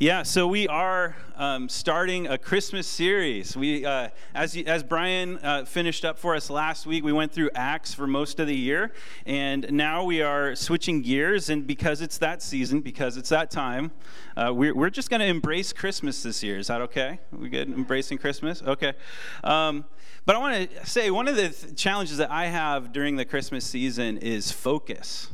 Yeah, so we are um, starting a Christmas series. We, uh, as as Brian uh, finished up for us last week, we went through Acts for most of the year, and now we are switching gears. And because it's that season, because it's that time, uh, we're we're just going to embrace Christmas this year. Is that okay? We good embracing Christmas? Okay. Um, but I want to say one of the th- challenges that I have during the Christmas season is focus.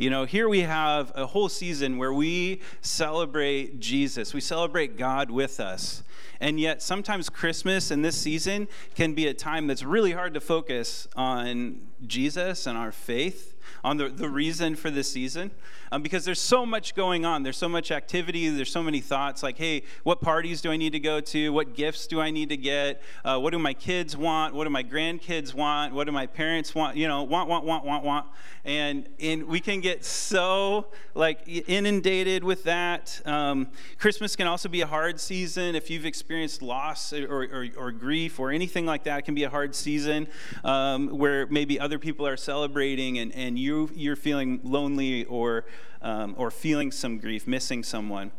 You know, here we have a whole season where we celebrate Jesus, we celebrate God with us. And yet, sometimes Christmas and this season can be a time that's really hard to focus on Jesus and our faith on the, the reason for this season um, because there's so much going on. There's so much activity. There's so many thoughts like, hey, what parties do I need to go to? What gifts do I need to get? Uh, what do my kids want? What do my grandkids want? What do my parents want? You know, want, want, want, want, want. And, and we can get so like inundated with that. Um, Christmas can also be a hard season if you've experienced loss or, or, or grief or anything like that. It can be a hard season um, where maybe other people are celebrating and, and you, you're feeling lonely or, um, or feeling some grief, missing someone.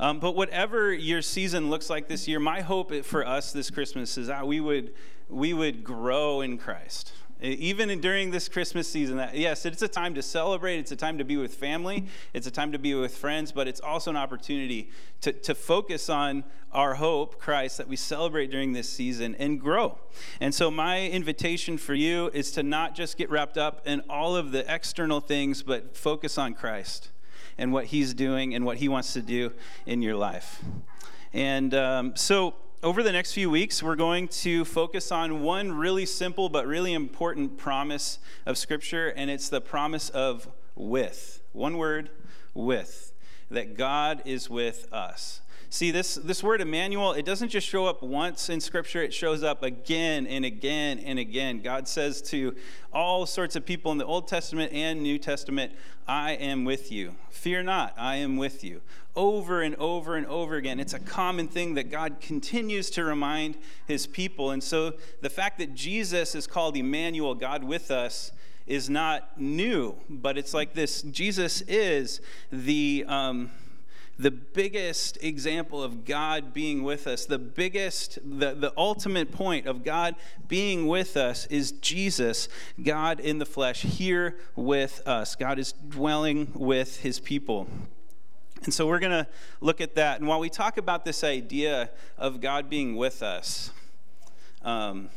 Um, but whatever your season looks like this year, my hope for us this Christmas is that we would, we would grow in Christ even during this Christmas season, that, yes, it's a time to celebrate, it's a time to be with family, it's a time to be with friends, but it's also an opportunity to, to focus on our hope, Christ, that we celebrate during this season and grow. And so, my invitation for you is to not just get wrapped up in all of the external things, but focus on Christ and what He's doing and what He wants to do in your life. And um, so, over the next few weeks, we're going to focus on one really simple but really important promise of Scripture, and it's the promise of with. One word, with. That God is with us. See, this, this word Emmanuel, it doesn't just show up once in Scripture, it shows up again and again and again. God says to all sorts of people in the Old Testament and New Testament, I am with you. Fear not, I am with you. Over and over and over again. It's a common thing that God continues to remind his people. And so the fact that Jesus is called Emmanuel, God with us, is not new, but it's like this Jesus is the. Um, the biggest example of God being with us, the biggest, the, the ultimate point of God being with us is Jesus, God in the flesh, here with us. God is dwelling with his people. And so we're going to look at that. And while we talk about this idea of God being with us, um,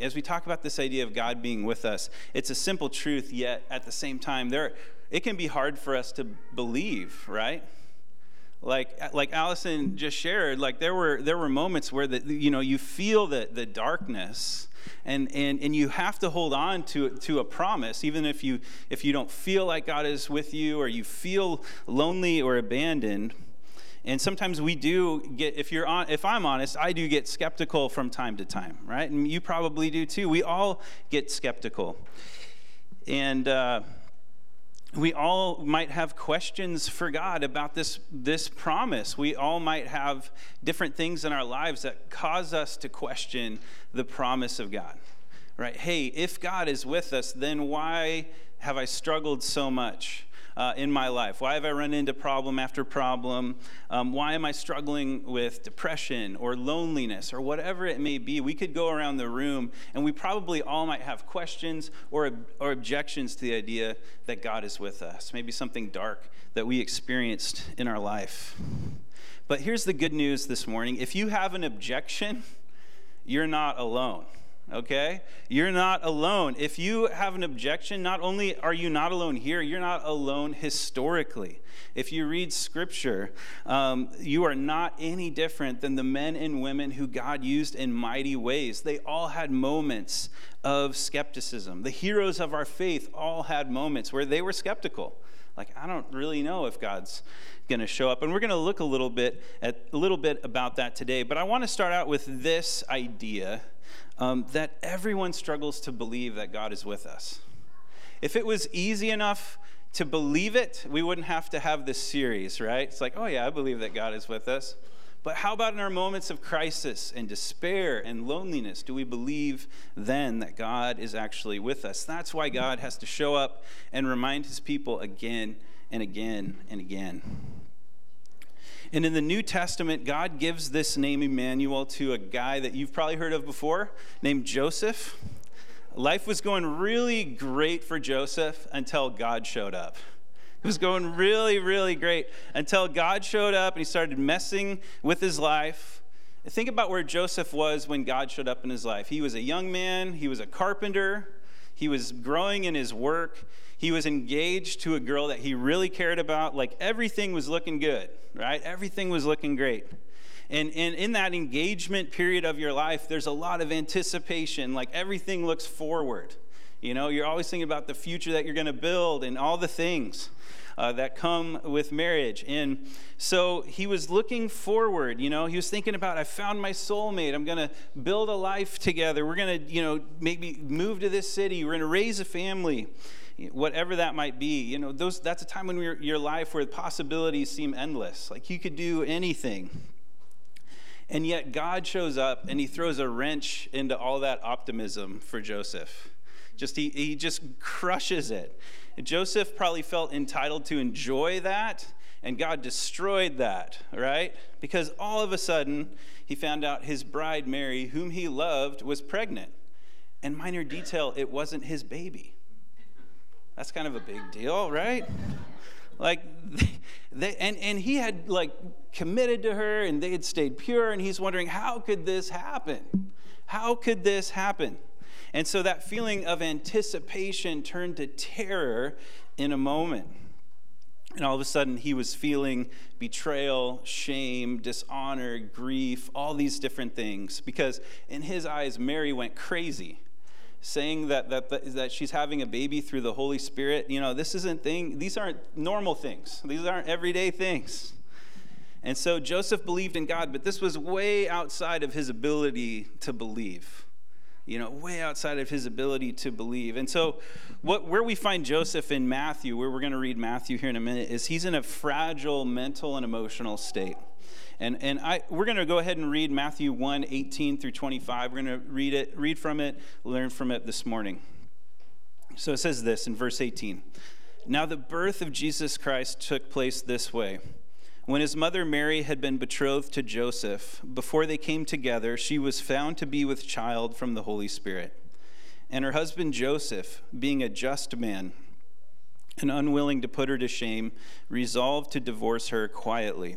as we talk about this idea of God being with us, it's a simple truth, yet at the same time, there, it can be hard for us to believe, right? Like like Allison just shared, like there were there were moments where the you know you feel the the darkness and and and you have to hold on to to a promise even if you if you don't feel like God is with you or you feel lonely or abandoned. And sometimes we do get if you're on if I'm honest, I do get skeptical from time to time, right? And you probably do too. We all get skeptical. And uh we all might have questions for God about this, this promise. We all might have different things in our lives that cause us to question the promise of God. Right? Hey, if God is with us, then why have I struggled so much? Uh, in my life? Why have I run into problem after problem? Um, why am I struggling with depression or loneliness or whatever it may be? We could go around the room and we probably all might have questions or, or objections to the idea that God is with us. Maybe something dark that we experienced in our life. But here's the good news this morning if you have an objection, you're not alone okay? You're not alone. If you have an objection, not only are you not alone here, you're not alone historically. If you read scripture, um, you are not any different than the men and women who God used in mighty ways. They all had moments of skepticism. The heroes of our faith all had moments where they were skeptical. Like, I don't really know if God's going to show up. And we're going to look a little bit at a little bit about that today. But I want to start out with this idea um, that everyone struggles to believe that God is with us. If it was easy enough to believe it, we wouldn't have to have this series, right? It's like, oh, yeah, I believe that God is with us. But how about in our moments of crisis and despair and loneliness? Do we believe then that God is actually with us? That's why God has to show up and remind his people again and again and again. And in the New Testament, God gives this name Emmanuel to a guy that you've probably heard of before named Joseph. Life was going really great for Joseph until God showed up. It was going really, really great until God showed up and he started messing with his life. Think about where Joseph was when God showed up in his life. He was a young man, he was a carpenter, he was growing in his work, he was engaged to a girl that he really cared about. Like everything was looking good, right? Everything was looking great. And, and in that engagement period of your life, there's a lot of anticipation. Like everything looks forward. You know, you're always thinking about the future that you're going to build and all the things uh, that come with marriage. And so he was looking forward, you know, he was thinking about, I found my soulmate. I'm going to build a life together. We're going to, you know, maybe move to this city. We're going to raise a family. Whatever that might be, you know, those, that's a time when your life where possibilities seem endless. Like you could do anything. And yet God shows up and he throws a wrench into all that optimism for Joseph. Just he, he just crushes it. Joseph probably felt entitled to enjoy that, and God destroyed that, right? Because all of a sudden, he found out his bride, Mary, whom he loved, was pregnant. And minor detail, it wasn't his baby. That's kind of a big deal, right? Like, they, and, and he had like committed to her and they had stayed pure, and he's wondering, how could this happen? How could this happen? And so that feeling of anticipation turned to terror in a moment. And all of a sudden, he was feeling betrayal, shame, dishonor, grief, all these different things. Because in his eyes, Mary went crazy, saying that, that, that she's having a baby through the Holy Spirit. You know, this isn't thing, these aren't normal things, these aren't everyday things. And so Joseph believed in God, but this was way outside of his ability to believe you know, way outside of his ability to believe. And so, what, where we find Joseph in Matthew, where we're going to read Matthew here in a minute, is he's in a fragile mental and emotional state. And, and I, we're going to go ahead and read Matthew 1 18 through 25. We're going to read it, read from it, learn from it this morning. So it says this in verse 18 Now the birth of Jesus Christ took place this way. When his mother Mary had been betrothed to Joseph, before they came together, she was found to be with child from the Holy Spirit. And her husband Joseph, being a just man and unwilling to put her to shame, resolved to divorce her quietly.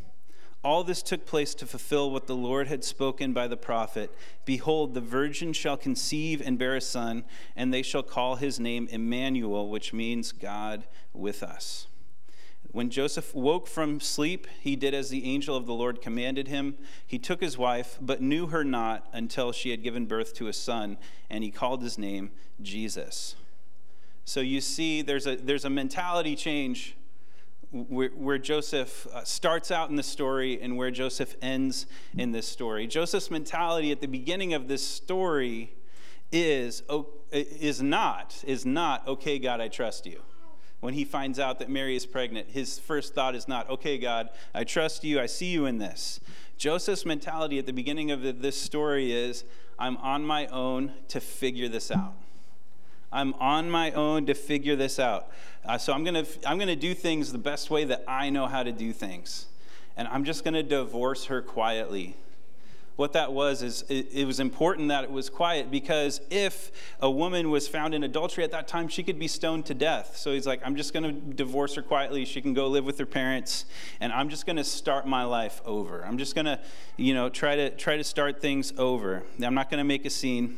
All this took place to fulfill what the Lord had spoken by the prophet Behold, the virgin shall conceive and bear a son, and they shall call his name Emmanuel, which means God with us. When Joseph woke from sleep, he did as the angel of the Lord commanded him. He took his wife, but knew her not until she had given birth to a son, and he called his name Jesus. So you see, there's a, there's a mentality change where, where Joseph uh, starts out in the story and where Joseph ends in this story. Joseph's mentality at the beginning of this story is, is not, is not, okay, God, I trust you when he finds out that Mary is pregnant, his first thought is not, okay, God, I trust you, I see you in this. Joseph's mentality at the beginning of this story is, I'm on my own to figure this out. I'm on my own to figure this out. Uh, so I'm going to I'm going to do things the best way that I know how to do things. And I'm just going to divorce her quietly what that was is it, it, was important that it was quiet because if a woman was found in adultery at that time, she could be stoned to death. So he's like, I'm just going to divorce her quietly. She can go live with her parents, and I'm just going to start my life over. I'm just going to, you know, try to try to start things over. I'm not going to make a scene.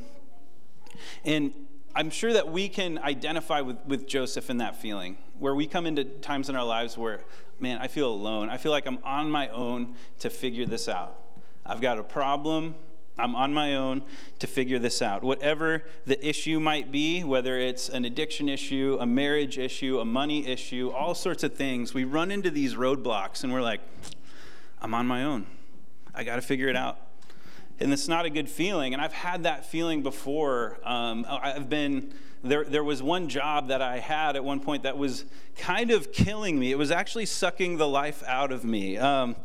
And I'm sure that we can identify with, with Joseph in that feeling, where we come into times in our lives where, man, I feel alone. I feel like I'm on my own to figure this out. I've got a problem. I'm on my own to figure this out. Whatever the issue might be, whether it's an addiction issue, a marriage issue, a money issue, all sorts of things, we run into these roadblocks and we're like, I'm on my own. I got to figure it out. And it's not a good feeling. And I've had that feeling before. Um, I've been there, there was one job that I had at one point that was kind of killing me. It was actually sucking the life out of me. Um,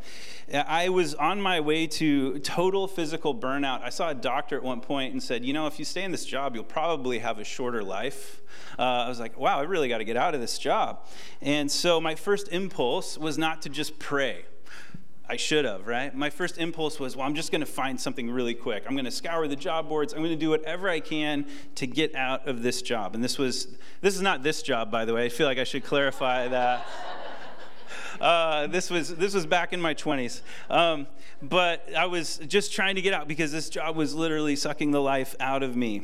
I was on my way to total physical burnout. I saw a doctor at one point and said, You know, if you stay in this job, you'll probably have a shorter life. Uh, I was like, Wow, I really got to get out of this job. And so my first impulse was not to just pray. I should have, right? My first impulse was, well, I'm just going to find something really quick. I'm going to scour the job boards. I'm going to do whatever I can to get out of this job. And this was, this is not this job, by the way. I feel like I should clarify that. Uh, this was this was back in my 20s, um, but I was just trying to get out because this job was literally sucking the life out of me.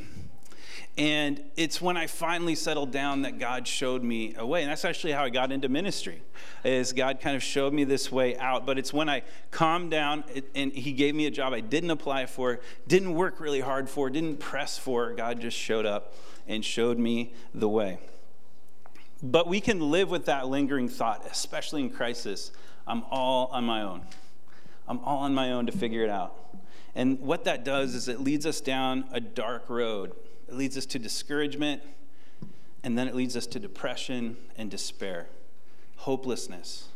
And it's when I finally settled down that God showed me a way. And that's actually how I got into ministry. Is God kind of showed me this way out. But it's when I calmed down and he gave me a job I didn't apply for, didn't work really hard for, didn't press for, God just showed up and showed me the way. But we can live with that lingering thought, especially in crisis. I'm all on my own. I'm all on my own to figure it out. And what that does is it leads us down a dark road it leads us to discouragement, and then it leads us to depression and despair, hopelessness.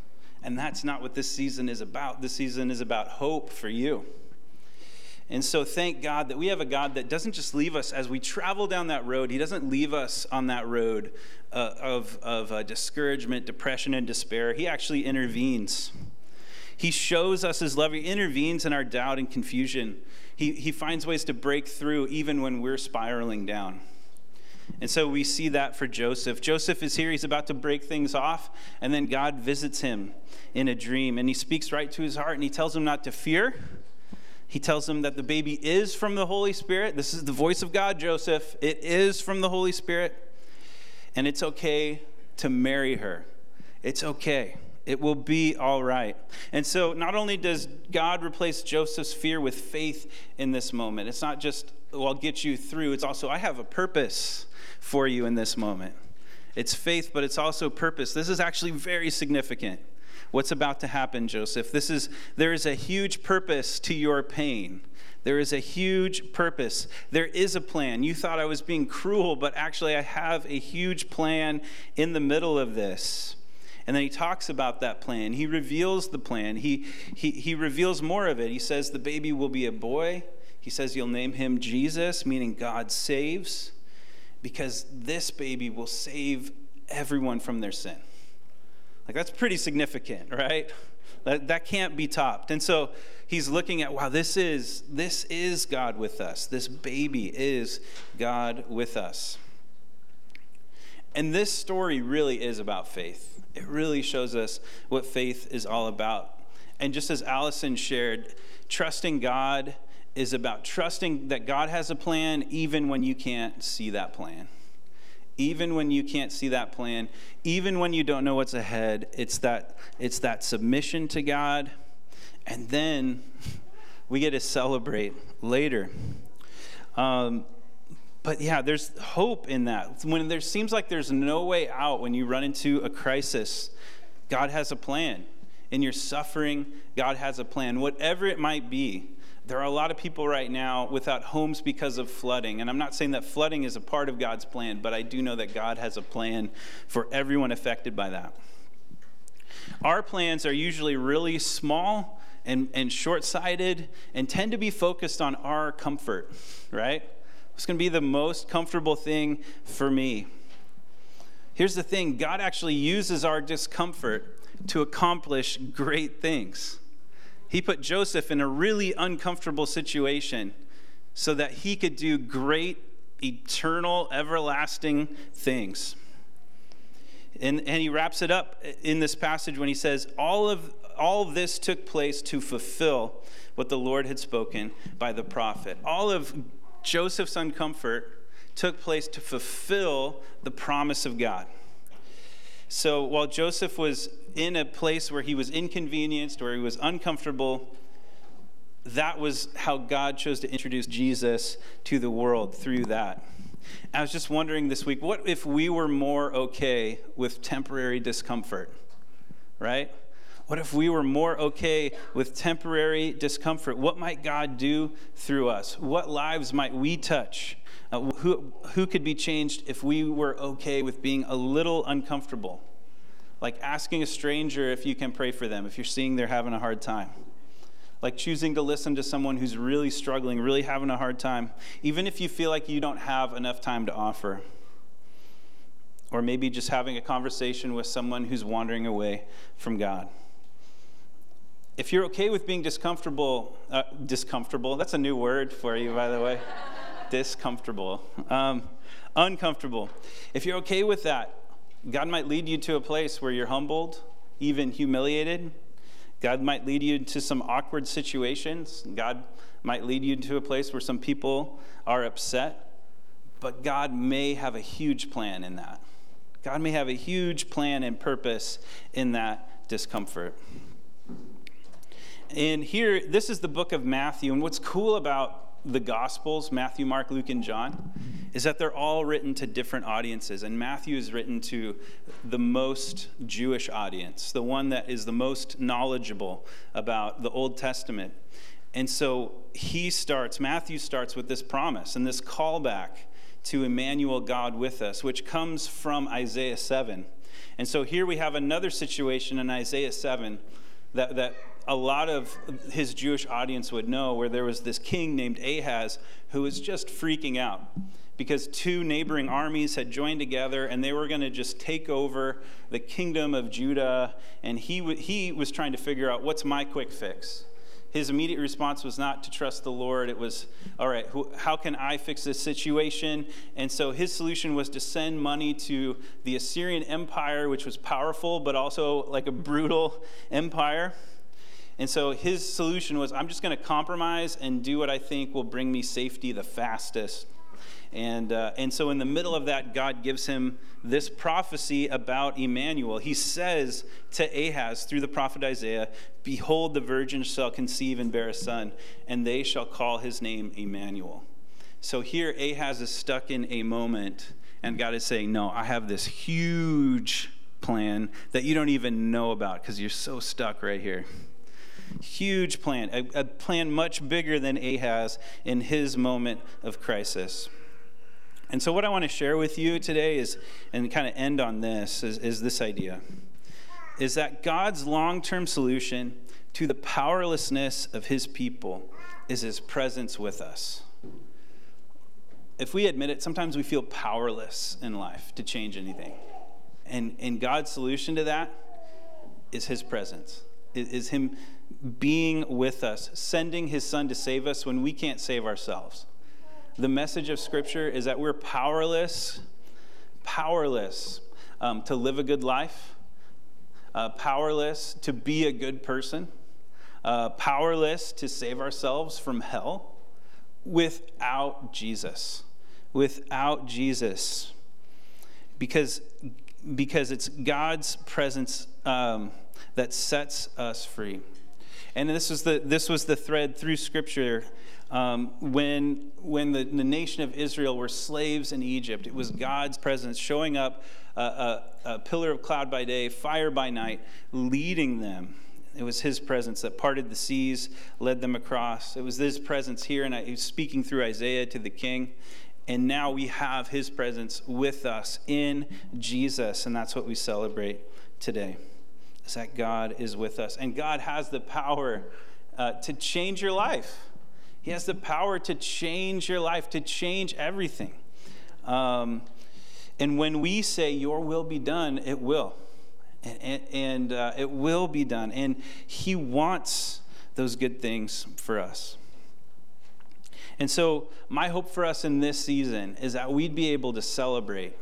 And that's not what this season is about. This season is about hope for you. And so, thank God that we have a God that doesn't just leave us as we travel down that road. He doesn't leave us on that road uh, of, of uh, discouragement, depression, and despair. He actually intervenes. He shows us his love. He intervenes in our doubt and confusion he, he finds ways to break through even when we're spiraling down. And so we see that for Joseph. Joseph is here, he's about to break things off, and then God visits him in a dream, and he speaks right to his heart, and he tells him not to fear. He tells him that the baby is from the Holy Spirit. This is the voice of God, Joseph. It is from the Holy Spirit, and it's okay to marry her. It's okay. It will be all right. And so, not only does God replace Joseph's fear with faith in this moment, it's not just, well, I'll get you through. It's also, I have a purpose for you in this moment. It's faith, but it's also purpose. This is actually very significant. What's about to happen, Joseph? This is, there is a huge purpose to your pain. There is a huge purpose. There is a plan. You thought I was being cruel, but actually, I have a huge plan in the middle of this. And then he talks about that plan. He reveals the plan. He, he, he reveals more of it. He says the baby will be a boy. He says you'll name him Jesus, meaning God saves, because this baby will save everyone from their sin. Like, that's pretty significant, right? That, that can't be topped. And so he's looking at, wow, this is, this is God with us. This baby is God with us. And this story really is about faith. It really shows us what faith is all about. And just as Allison shared, trusting God is about trusting that God has a plan even when you can't see that plan. Even when you can't see that plan, even when you don't know what's ahead, it's that, it's that submission to God. And then we get to celebrate later. Um, but yeah, there's hope in that. When there seems like there's no way out, when you run into a crisis, God has a plan. In your suffering, God has a plan. Whatever it might be, there are a lot of people right now without homes because of flooding. And I'm not saying that flooding is a part of God's plan, but I do know that God has a plan for everyone affected by that. Our plans are usually really small and, and short sighted and tend to be focused on our comfort, right? It's going to be the most comfortable thing for me. Here's the thing God actually uses our discomfort to accomplish great things. He put Joseph in a really uncomfortable situation so that he could do great, eternal, everlasting things. And, and he wraps it up in this passage when he says, All of all this took place to fulfill what the Lord had spoken by the prophet. All of Joseph's uncomfort took place to fulfill the promise of God. So while Joseph was in a place where he was inconvenienced, where he was uncomfortable, that was how God chose to introduce Jesus to the world through that. I was just wondering this week what if we were more okay with temporary discomfort, right? What if we were more okay with temporary discomfort? What might God do through us? What lives might we touch? Uh, who, who could be changed if we were okay with being a little uncomfortable? Like asking a stranger if you can pray for them, if you're seeing they're having a hard time. Like choosing to listen to someone who's really struggling, really having a hard time, even if you feel like you don't have enough time to offer. Or maybe just having a conversation with someone who's wandering away from God if you're okay with being discomfortable, uh, discomfortable, that's a new word for you, by the way. discomfortable. Um, uncomfortable. If you're okay with that, God might lead you to a place where you're humbled, even humiliated. God might lead you to some awkward situations. God might lead you to a place where some people are upset. But God may have a huge plan in that. God may have a huge plan and purpose in that discomfort. And here, this is the book of Matthew. And what's cool about the Gospels, Matthew, Mark, Luke, and John, is that they're all written to different audiences. And Matthew is written to the most Jewish audience, the one that is the most knowledgeable about the Old Testament. And so he starts, Matthew starts with this promise and this callback to Emmanuel, God with us, which comes from Isaiah 7. And so here we have another situation in Isaiah 7 that, that a lot of his Jewish audience would know, where there was this king named Ahaz who was just freaking out because two neighboring armies had joined together and they were going to just take over the kingdom of Judah. And he, w- he was trying to figure out what's my quick fix. His immediate response was not to trust the Lord. It was, all right, who, how can I fix this situation? And so his solution was to send money to the Assyrian Empire, which was powerful, but also like a brutal empire. And so his solution was I'm just going to compromise and do what I think will bring me safety the fastest. And, uh, and so, in the middle of that, God gives him this prophecy about Emmanuel. He says to Ahaz through the prophet Isaiah, Behold, the virgin shall conceive and bear a son, and they shall call his name Emmanuel. So, here Ahaz is stuck in a moment, and God is saying, No, I have this huge plan that you don't even know about because you're so stuck right here. Huge plan, a, a plan much bigger than Ahaz in his moment of crisis. And so, what I want to share with you today is, and kind of end on this, is, is this idea is that God's long term solution to the powerlessness of his people is his presence with us. If we admit it, sometimes we feel powerless in life to change anything. And, and God's solution to that is his presence, is, him being with us, sending his son to save us when we can't save ourselves. The message of Scripture is that we're powerless, powerless um, to live a good life, uh, powerless to be a good person, uh, powerless to save ourselves from hell without Jesus. Without Jesus. Because, because it's God's presence um, that sets us free. And this was the, this was the thread through Scripture. Um, when when the, the, nation of Israel were slaves in Egypt, it was God's presence showing up, uh, a, a pillar of cloud by day, fire by night, leading them. It was His presence that parted the seas, led them across. It was His presence here, and He was speaking through Isaiah to the king. And now we have His presence with us in Jesus, and that's what we celebrate today is that God is with us. And God has the power uh, to change your life. He has the power to change your life, to change everything. Um, and when we say, Your will be done, it will. And, and uh, it will be done. And He wants those good things for us. And so, my hope for us in this season is that we'd be able to celebrate,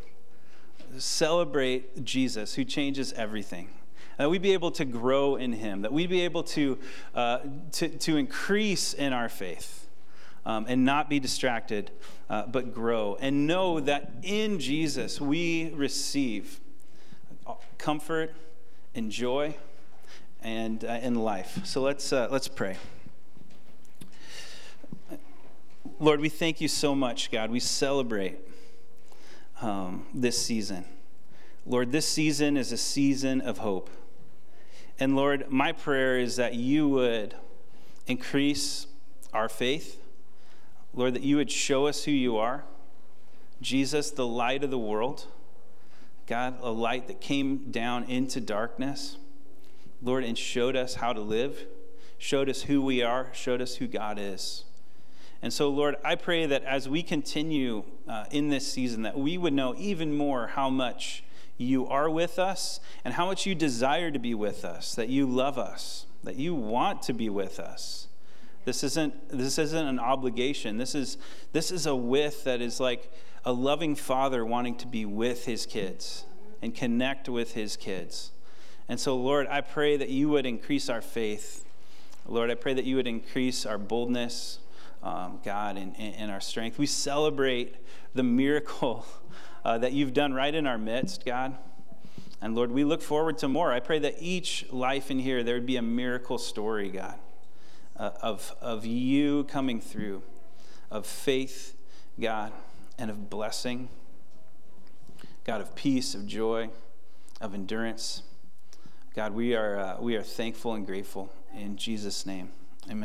celebrate Jesus who changes everything that we'd be able to grow in Him, that we'd be able to, uh, to, to increase in our faith um, and not be distracted, uh, but grow. And know that in Jesus we receive comfort and joy and uh, in life. So let's, uh, let's pray. Lord, we thank you so much, God. We celebrate um, this season. Lord, this season is a season of hope. And Lord, my prayer is that you would increase our faith. Lord, that you would show us who you are. Jesus, the light of the world. God, a light that came down into darkness. Lord, and showed us how to live, showed us who we are, showed us who God is. And so, Lord, I pray that as we continue uh, in this season, that we would know even more how much you are with us and how much you desire to be with us, that you love us, that you want to be with us. This isn't, this isn't an obligation. This is, this is a with that is like a loving father wanting to be with his kids and connect with his kids. And so, Lord, I pray that you would increase our faith. Lord, I pray that you would increase our boldness, um, God, and, and, our strength. We celebrate the miracle uh, that you've done right in our midst, God. And Lord, we look forward to more. I pray that each life in here, there would be a miracle story, God, uh, of, of you coming through, of faith, God, and of blessing, God, of peace, of joy, of endurance. God, we are, uh, we are thankful and grateful in Jesus' name. Amen.